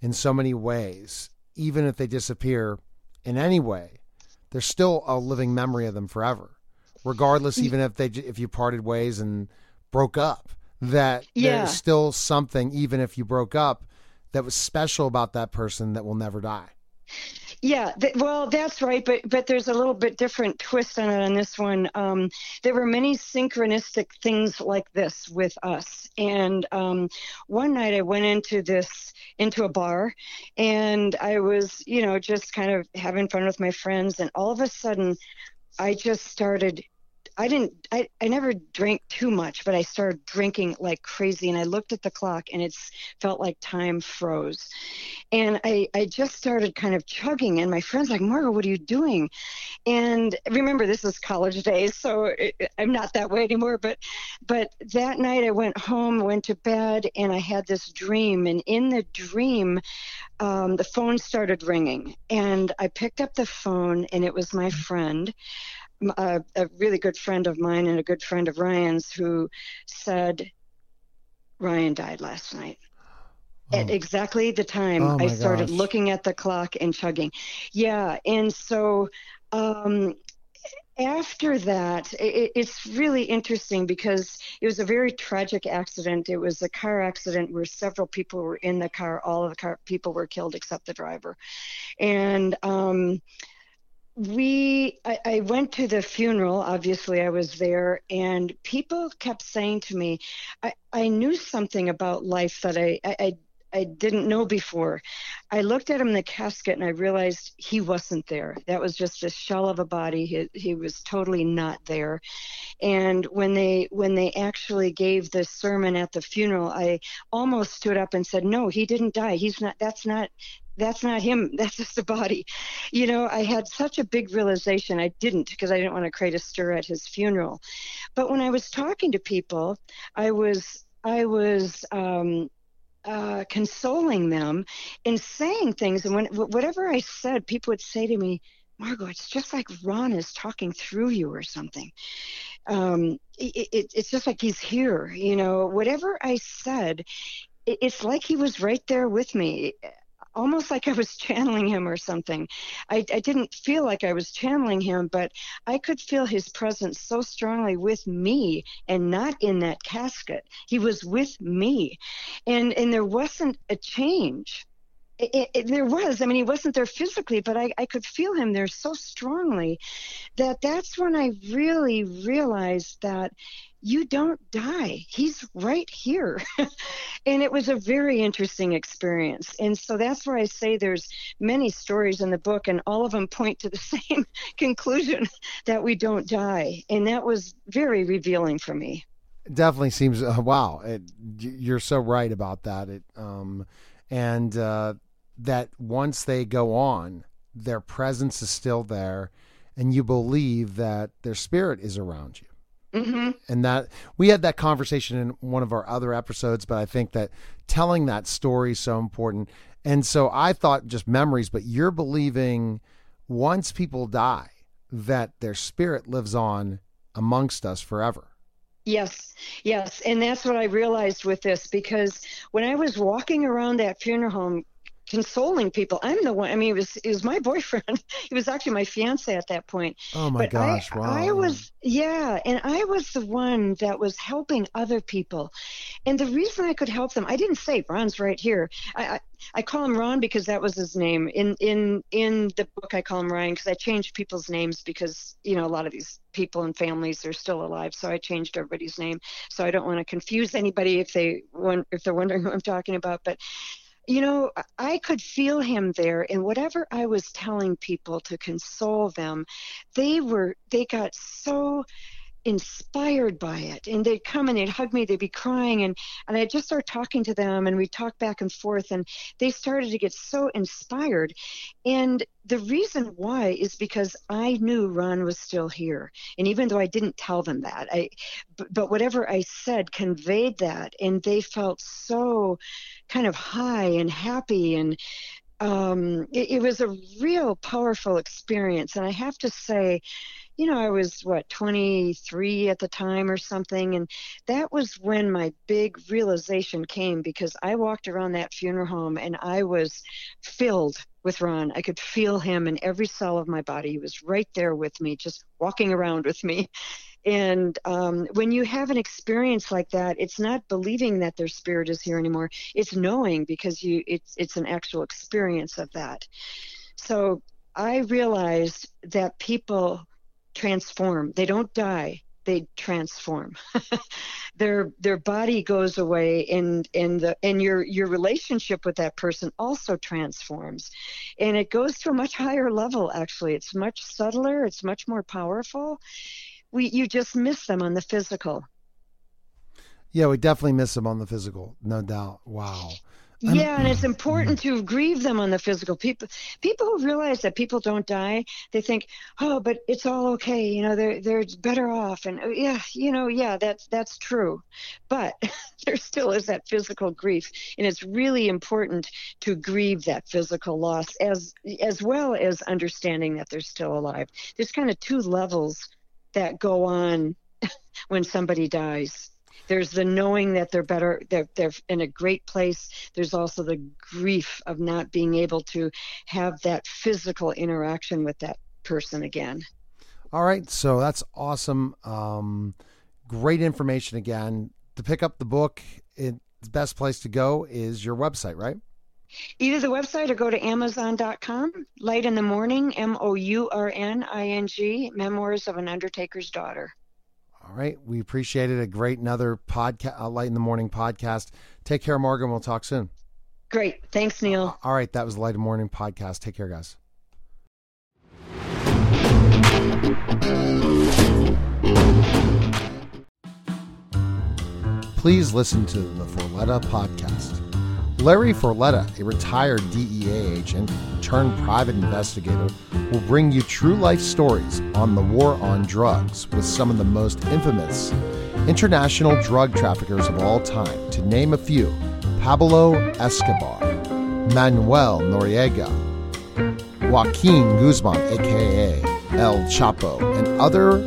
in so many ways even if they disappear in any way there's still a living memory of them forever, regardless, even if they if you parted ways and broke up. That Yeah. there's still something, even if you broke up, that was special about that person that will never die. Yeah, th- well, that's right, but but there's a little bit different twist on it on this one. Um, there were many synchronistic things like this with us, and um, one night I went into this into a bar, and I was, you know, just kind of having fun with my friends, and all of a sudden, I just started. I didn't. I, I never drank too much, but I started drinking like crazy, and I looked at the clock, and it's felt like time froze and I, I just started kind of chugging and my friends like margo what are you doing and remember this is college days so it, i'm not that way anymore but but that night i went home went to bed and i had this dream and in the dream um, the phone started ringing and i picked up the phone and it was my friend a, a really good friend of mine and a good friend of ryan's who said ryan died last night at Oh. exactly the time Oh, I started gosh. looking at the clock and chugging. Yeah, and so um, after that, it, it's really interesting because it was a very tragic accident. It was a car accident where several people were in the car. All of the car people were killed except the driver, and. Um, we I, I went to the funeral obviously i was there and people kept saying to me i, I knew something about life that I, I i didn't know before. I looked at him in the casket and I realized he wasn't there. That was just a shell of a body. He, he was totally not there. And when they when they actually gave the sermon at the funeral, I almost stood up and said, "No, he didn't die. He's not. That's not that's not him <laughs> that's just a body. You know i had such a big realization i didn't because i didn't want to create a stir at his funeral. But when i was talking to people i was i was um uh, consoling them and saying things and when whatever i said people would say to me margo it's just like ron is talking through you or something. Um, it, it, it's just like he's here you know whatever i said it, it's like he was right there with me almost like I was channeling him or something. I, I didn't feel like I was channeling him, but I could feel his presence so strongly with me and not in that casket. He was with me. And and there wasn't a change. It, it, there was. I mean, he wasn't there physically, but I, I could feel him there so strongly that that's when I really realized that you don't die. He's right here. <laughs> and it was a very interesting experience. And so that's where I say there's many stories in the book, and all of them point to the <laughs> same conclusion that we don't die. And that was very revealing for me. It definitely seems uh, wow. It, you're so right about that. It um, and uh, that once they go on, their presence is still there, and you believe that their spirit is around you. hmm and that we had that conversation in one of our other episodes but i think that telling that story is so important and so i thought just memories but you're believing once people die that their spirit lives on amongst us forever Yes, yes. And that's what I realized with this because when I was walking around that funeral home consoling people, I'm the one, I mean, it was, it was my <laughs> boyfriend. he was actually my fiance at that point. oh my but gosh I, wow I was, yeah, and I was the one that was helping other people. And the reason I could help them, I didn't say Ron's right here. I, I, I call him Ron because that was his name. In in in the book, I call him Ryan because I changed people's names because you know a lot of these people and families are still alive, so I changed everybody's name. So I don't want to confuse anybody if they want if they're wondering who I'm talking about. But you know, I could feel him there, and whatever I was telling people to console them, they were they got so inspired by it. And they'd come and they'd hug me they'd be crying and and i'd just start talking to them and we'd talk back and forth and they started to get so inspired. And the reason why is because i knew ron was still here. And even though i didn't tell them that i but, but whatever i said conveyed that and they felt so kind of high and happy and um, it, it was a real powerful experience and i have to say you know, I was what 23 at the time or something, and that was when my big realization came because I walked around that funeral home and I was filled with Ron. I could feel him in every cell of my body. He was right there with me, just walking around with me. And um, when you have an experience like that, it's not believing that their spirit is here anymore. It's knowing because you it's it's an actual experience of that. So I realized that people transform. They don't die. They transform. <laughs> their their body goes away and and the and your your relationship with that person also transforms. And it goes to a much higher level actually. It's much subtler, it's much more powerful. We you just miss them on the physical. Yeah, we definitely miss them on the physical, no doubt. Wow. Yeah, and it's important to grieve them on the physical. People people who realize that people don't die, they think, "Oh, but it's all okay. You know, they're they're better off." And uh, yeah, you know, yeah, that's that's true. But <laughs> there still is that physical grief, and it's really important to grieve that physical loss as as well as understanding that they're still alive. There's kind of two levels that go on <laughs> when somebody dies. There's the knowing that they're better they're, they're in a great place. There's also the grief of not being able to have that physical interaction with that person again. All right so that's awesome. Um, great information again. To pick up the book it, the best place to go is your website right Either the website or go to Amazon.com. Light in the Mourning, M O U R N I N G, Memoirs of an Undertaker's Daughter. All right. We appreciate it. A great another podcast, uh, Light in the Mourning podcast. Take care, Morgan. We'll talk soon. Great. Thanks, Neil. Uh, all right. That was the Light in the Mourning podcast. Take care, guys. Please listen to the Forletta podcast. Larry Forletta, a retired DEA agent turned private investigator, will bring you true life stories on the war on drugs with some of the most infamous international drug traffickers of all time, to name a few. Pablo Escobar, Manuel Noriega, Joaquin Guzman, aka El Chapo, and other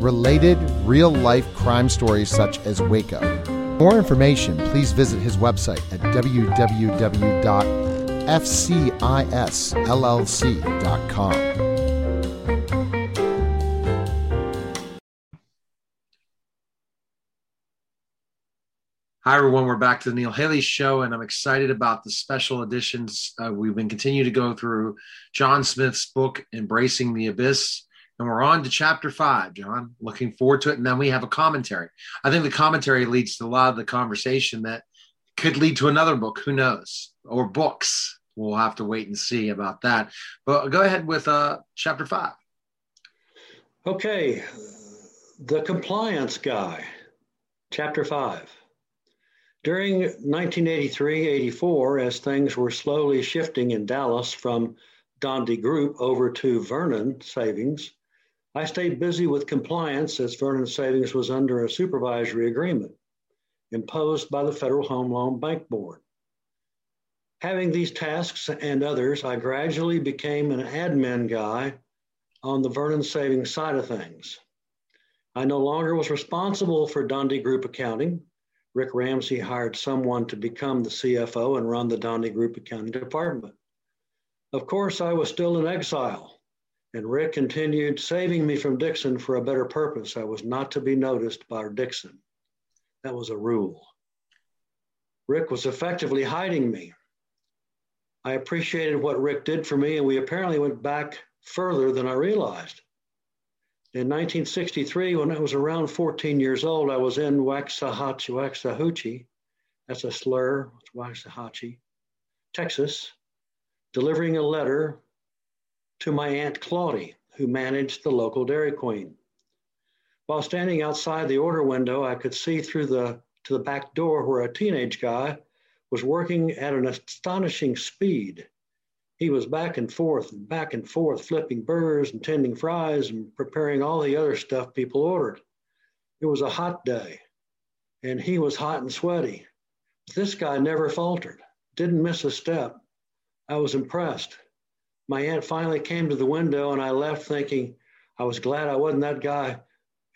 related real life crime stories such as Waco more information, please visit his website at www.fcisllc.com. Hi, everyone. We're back to the Neil Haley Show, and I'm excited about the special editions. Uh, we've been continuing to go through John Smith's book, Embracing the Abyss. And we're on to chapter five, John. Looking forward to it. And then we have a commentary. I think the commentary leads to a lot of the conversation that could lead to another book. Who knows? Or books. We'll have to wait and see about that. But go ahead with uh, chapter five. Okay. The Compliance Guy, chapter five. During 1983 84, as things were slowly shifting in Dallas from Dondi Group over to Vernon Savings, I stayed busy with compliance as Vernon Savings was under a supervisory agreement imposed by the Federal Home Loan Bank Board. Having these tasks and others, I gradually became an admin guy on the Vernon Savings side of things. I no longer was responsible for Dondi Group accounting. Rick Ramsey hired someone to become the CFO and run the Dondi Group accounting department. Of course, I was still in exile and Rick continued saving me from Dixon for a better purpose. I was not to be noticed by Dixon. That was a rule. Rick was effectively hiding me. I appreciated what Rick did for me, and we apparently went back further than I realized. In 1963, when I was around 14 years old, I was in Waxahachie, Waxahachie, that's a slur, Waxahachie, Texas, delivering a letter to my Aunt Claudie, who managed the local Dairy Queen. While standing outside the order window, I could see through the to the back door where a teenage guy was working at an astonishing speed. He was back and forth and back and forth, flipping burgers and tending fries and preparing all the other stuff people ordered. It was a hot day, and he was hot and sweaty. This guy never faltered, didn't miss a step. I was impressed my aunt finally came to the window and I left thinking, I was glad I wasn't that guy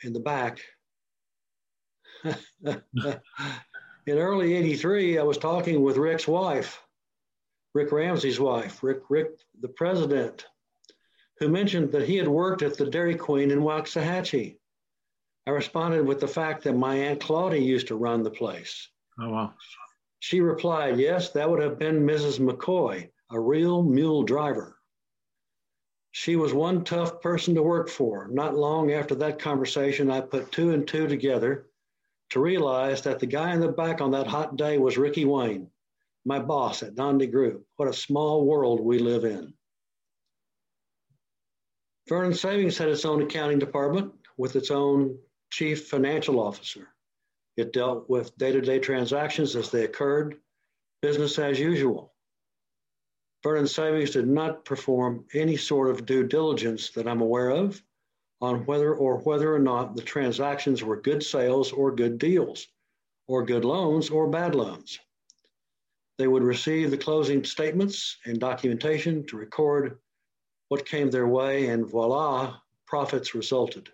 in the back. <laughs> in early 83, I was talking with Rick's wife, Rick Ramsey's wife, Rick, Rick, the president, who mentioned that he had worked at the Dairy Queen in Waxahachie. I responded with the fact that my Aunt Claudia used to run the place. Oh, wow. She replied, Yes, that would have been Mrs. McCoy, a real mule driver. She was one tough person to work for. Not long after that conversation, I put two and two together to realize that the guy in the back on that hot day was Ricky Wayne, my boss at Dondi Group. What a small world we live in. Vernon Savings had its own accounting department with its own chief financial officer. It dealt with day to day transactions as they occurred, business as usual. Vernon Savings did not perform any sort of due diligence that I'm aware of on whether or whether or not the transactions were good sales or good deals, or good loans or bad loans. They would receive the closing statements and documentation to record what came their way, and voila, profits resulted.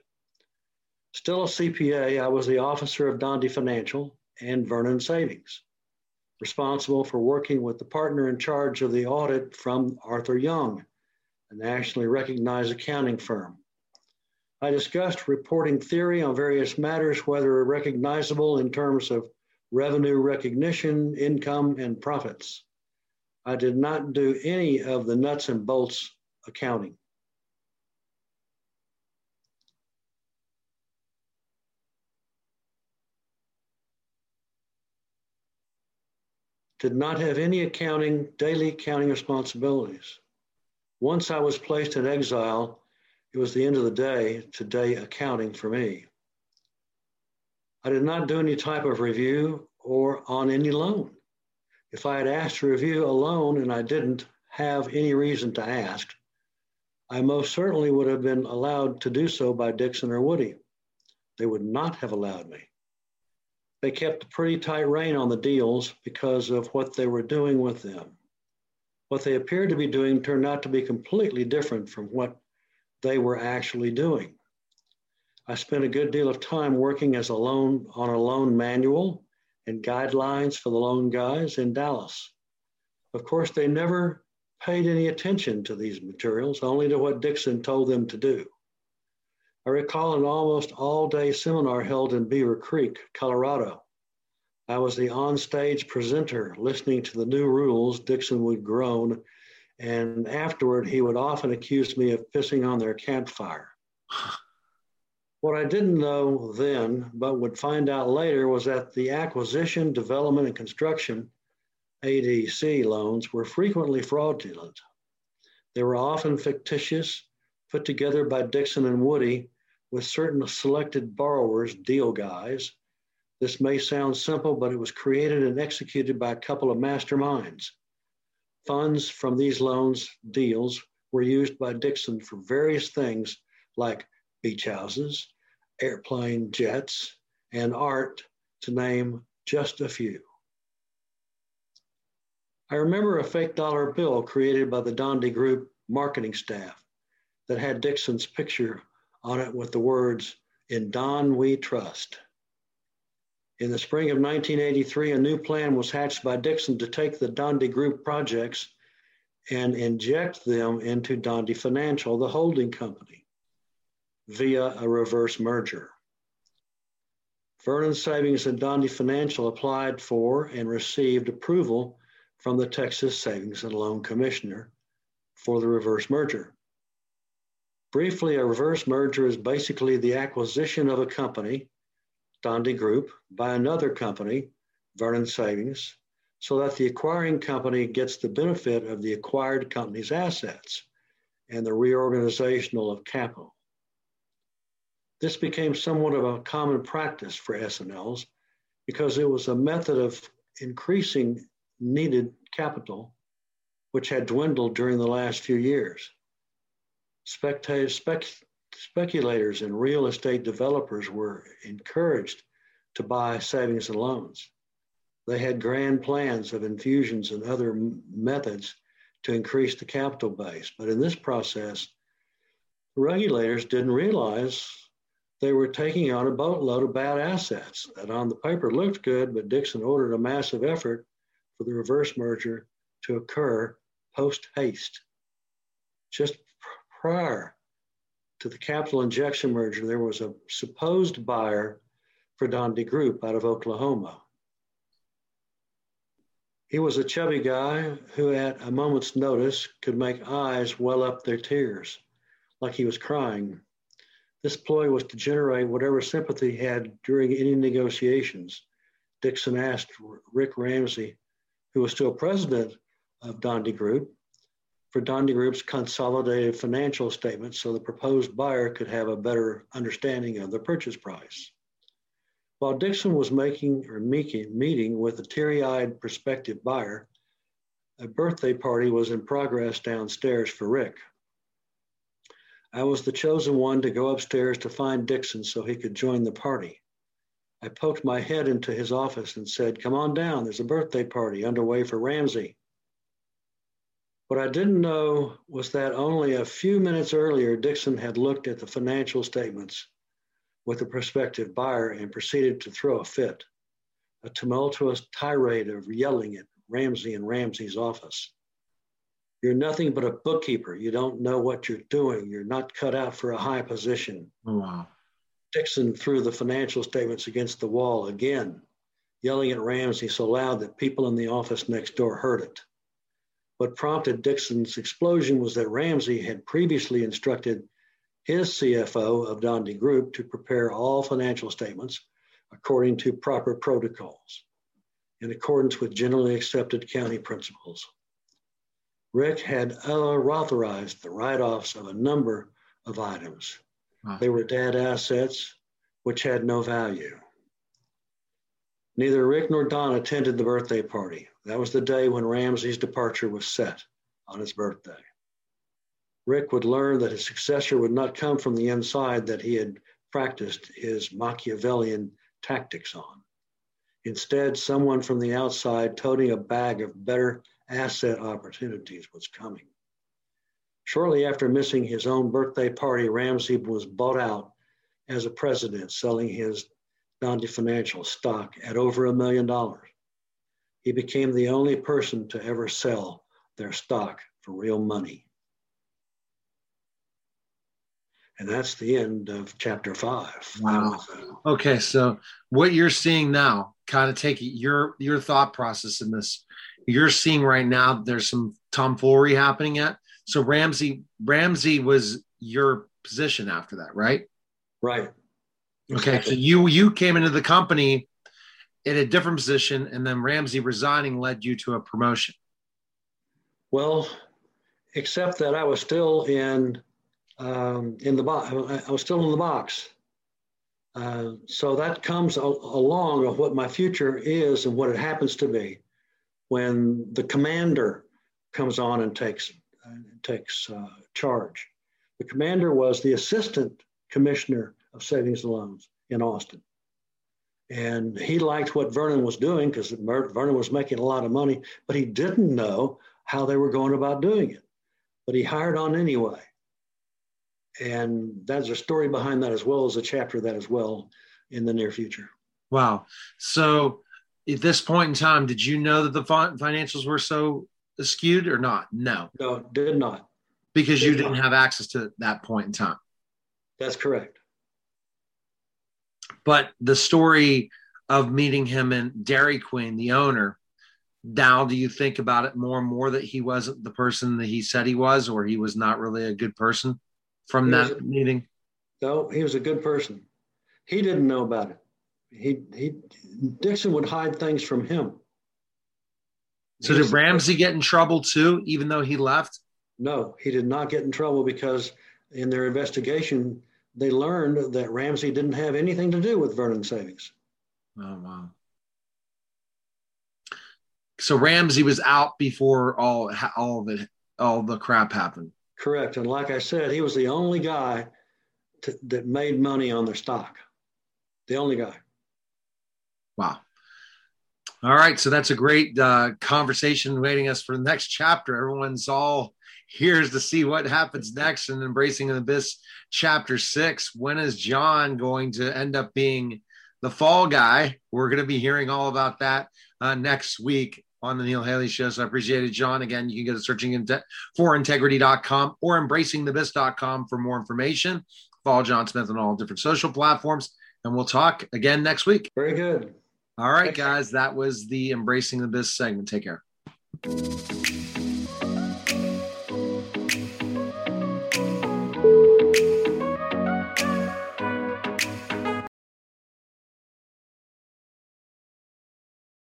Still a CPA, I was the officer of Dondi Financial and Vernon Savings, responsible for working with the partner in charge of the audit from Arthur Young, a nationally recognized accounting firm. I discussed reporting theory on various matters, whether recognizable in terms of revenue recognition, income, and profits. I did not do any of the nuts and bolts accounting. Did not have any accounting, daily accounting responsibilities. Once I was placed in exile, it was the end of the day, today accounting for me. I did not do any type of review or on any loan. If I had asked to review a loan and I didn't have any reason to ask, I most certainly would have been allowed to do so by Dixon or Woody. They would not have allowed me. They kept a pretty tight rein on the deals because of what they were doing with them. What they appeared to be doing turned out to be completely different from what they were actually doing. I spent a good deal of time working as a loan on a loan manual and guidelines for the loan guys in Dallas. Of course, they never paid any attention to these materials, only to what Dixon told them to do. I recall an almost all day seminar held in Beaver Creek, Colorado. I was the on-stage presenter listening to the new rules. Dixon would groan, and afterward, he would often accuse me of pissing on their campfire. What I didn't know then, but would find out later, was that the acquisition, development, and construction ADC loans were frequently fraudulent. They were often fictitious, put together by Dixon and Woody with certain selected borrowers, deal guys. This may sound simple, but it was created and executed by a couple of masterminds. Funds from these loans deals were used by Dixon for various things like beach houses, airplane jets, and art, to name just a few. I remember a fake dollar bill created by the Dondi Group marketing staff that had Dixon's picture on it with the words, In Don We Trust. In the spring of 1983, a new plan was hatched by Dixon to take the Dondi Group projects and inject them into Dondi Financial, the holding company, via a reverse merger. Vernon Savings and Dondi Financial applied for and received approval from the Texas Savings and Loan Commissioner for the reverse merger. Briefly, a reverse merger is basically the acquisition of a company, Dondi Group, by another company, Vernon Savings, so that the acquiring company gets the benefit of the acquired company's assets and the reorganizational of capital. This became somewhat of a common practice for S&Ls because it was a method of increasing needed capital, which had dwindled during the last few years. Spec, speculators and real estate developers were encouraged to buy savings and loans. They had grand plans of infusions and other methods to increase the capital base. But in this process, regulators didn't realize they were taking on a boatload of bad assets that on the paper looked good, but Dixon ordered a massive effort for the reverse merger to occur post haste. Just prior to the capital injection merger, there was a supposed buyer for Dondi Group out of Oklahoma. He was a chubby guy who, at a moment's notice, could make eyes well up their tears, like he was crying. This ploy was to generate whatever sympathy he had during any negotiations. Dixon asked Rick Ramsey, who was still president of Dondi Group, for Dondi Group's consolidated financial statements so the proposed buyer could have a better understanding of the purchase price. While Dixon was making or meeting with a teary eyed prospective buyer, a birthday party was in progress downstairs for Rick. I was the chosen one to go upstairs to find Dixon so he could join the party. I poked my head into his office and said, Come on down, there's a birthday party underway for Ramsey. What I didn't know was that only a few minutes earlier, Dixon had looked at the financial statements with a prospective buyer and proceeded to throw a fit, a tumultuous tirade of yelling at Ramsey and Ramsey's office. You're nothing but a bookkeeper. You don't know what you're doing. You're not cut out for a high position. Oh, wow. Dixon threw the financial statements against the wall again, yelling at Ramsey so loud that people in the office next door heard it. What prompted Dixon's explosion was that Ramsey had previously instructed his CFO of Dondi Group to prepare all financial statements according to proper protocols, in accordance with generally accepted accounting principles. Rick had authorized the write offs of a number of items. Wow. They were dead assets which had no value. Neither Rick nor Don attended the birthday party. That was the day when Ramsey's departure was set on his birthday. Rick would learn that his successor would not come from the inside that he had practiced his Machiavellian tactics on. Instead, someone from the outside toting a bag of better asset opportunities was coming. Shortly after missing his own birthday party, Ramsey was bought out as a president, selling his Dondi Financial stock at over a million dollars. He became the only person to ever sell their stock for real money. And that's the end of chapter five. Wow. Okay, so what you're seeing now, kind of take your your thought process in this. You're seeing right now there's some tomfoolery happening yet. So Ramsey Ramsey was your position after that, right? Right. Okay, so you you came into the company in a different position, and then Ramsey resigning led you to a promotion. Well, except that I was still in um, in the box. I was still in the box. Uh, so that comes a- along of what my future is and what it happens to be when the commander comes on and takes uh, takes uh, charge. The commander was the assistant commissioner of savings and loans in Austin. And he liked what Vernon was doing because Vernon was making a lot of money, but he didn't know how they were going about doing it. But he hired on anyway. And that's a story behind that as well as a chapter that as well in the near future. Wow. So at this point in time, did you know that the financials were so skewed or not? No. No, did not. Because did you didn't not. have access to that point in time. That's correct. But the story of meeting him and Dairy Queen, the owner, now do you think about it more and more that he wasn't the person that he said he was, or he was not really a good person from he that meeting? No, he was a good person. He didn't know about it. He he Dixon would hide things from him. So did Ramsey get in trouble too, even though he left? No, he did not get in trouble because in their investigation, they learned that Ramsey didn't have anything to do with Vernon Savings. Oh wow! So Ramsey was out before all all of it, all the crap happened. Correct, and like I said, he was the only guy to, that made money on their stock. The only guy. Wow. All right, so that's a great uh, conversation waiting us for the next chapter. Everyone's all here's to see what happens next in Embracing the Abyss chapter six. When is John going to end up being the fall guy? We're going to be hearing all about that uh, next week on the Neil Haley Show. So I appreciate it, John. Again, you can go to searching for integrity.com or embracingtheabyss.com for more information. Follow John Smith on all different social platforms, and we'll talk again next week. Very good. All right, guys. That was the Embracing the Abyss segment. Take care.